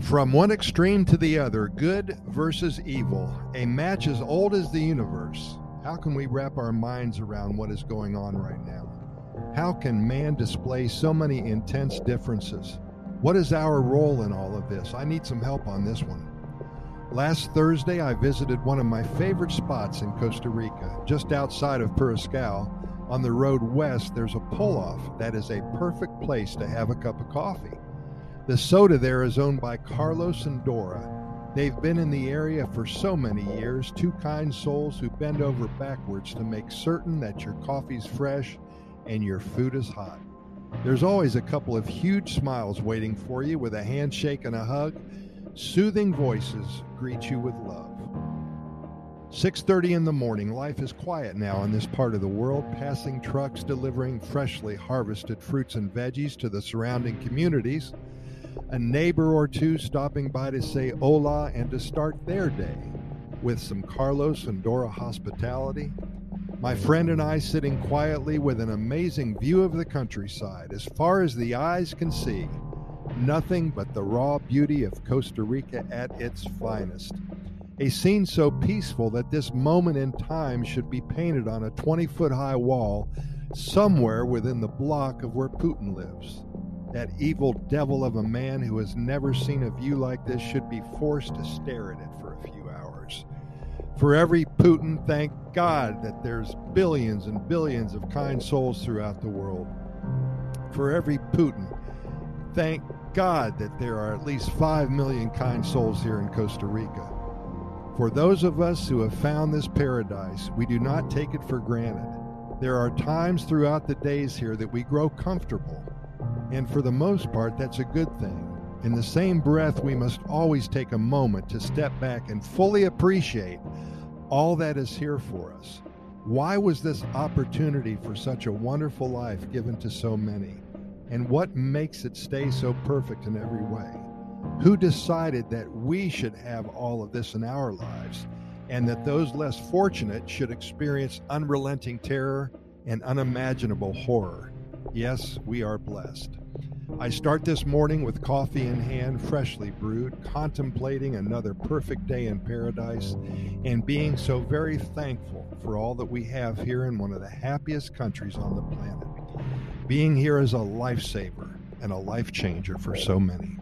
From one extreme to the other, good versus evil, a match as old as the universe. How can we wrap our minds around what is going on right now? How can man display so many intense differences? What is our role in all of this? I need some help on this one. Last Thursday, I visited one of my favorite spots in Costa Rica, just outside of Puriscal. On the road west, there's a pull off that is a perfect place to have a cup of coffee. The soda there is owned by Carlos and Dora. They've been in the area for so many years, two kind souls who bend over backwards to make certain that your coffee's fresh and your food is hot. There's always a couple of huge smiles waiting for you with a handshake and a hug. Soothing voices greet you with love. 6:30 in the morning. Life is quiet now in this part of the world, passing trucks delivering freshly harvested fruits and veggies to the surrounding communities. A neighbor or two stopping by to say hola and to start their day with some Carlos and Dora hospitality. My friend and I sitting quietly with an amazing view of the countryside as far as the eyes can see. Nothing but the raw beauty of Costa Rica at its finest. A scene so peaceful that this moment in time should be painted on a 20 foot high wall somewhere within the block of where Putin lives. That evil devil of a man who has never seen a view like this should be forced to stare at it for a few hours. For every Putin, thank God that there's billions and billions of kind souls throughout the world. For every Putin, thank God that there are at least 5 million kind souls here in Costa Rica. For those of us who have found this paradise, we do not take it for granted. There are times throughout the days here that we grow comfortable, and for the most part, that's a good thing. In the same breath, we must always take a moment to step back and fully appreciate all that is here for us. Why was this opportunity for such a wonderful life given to so many? And what makes it stay so perfect in every way? Who decided that we should have all of this in our lives and that those less fortunate should experience unrelenting terror and unimaginable horror? Yes, we are blessed. I start this morning with coffee in hand, freshly brewed, contemplating another perfect day in paradise, and being so very thankful for all that we have here in one of the happiest countries on the planet. Being here is a lifesaver and a life changer for so many.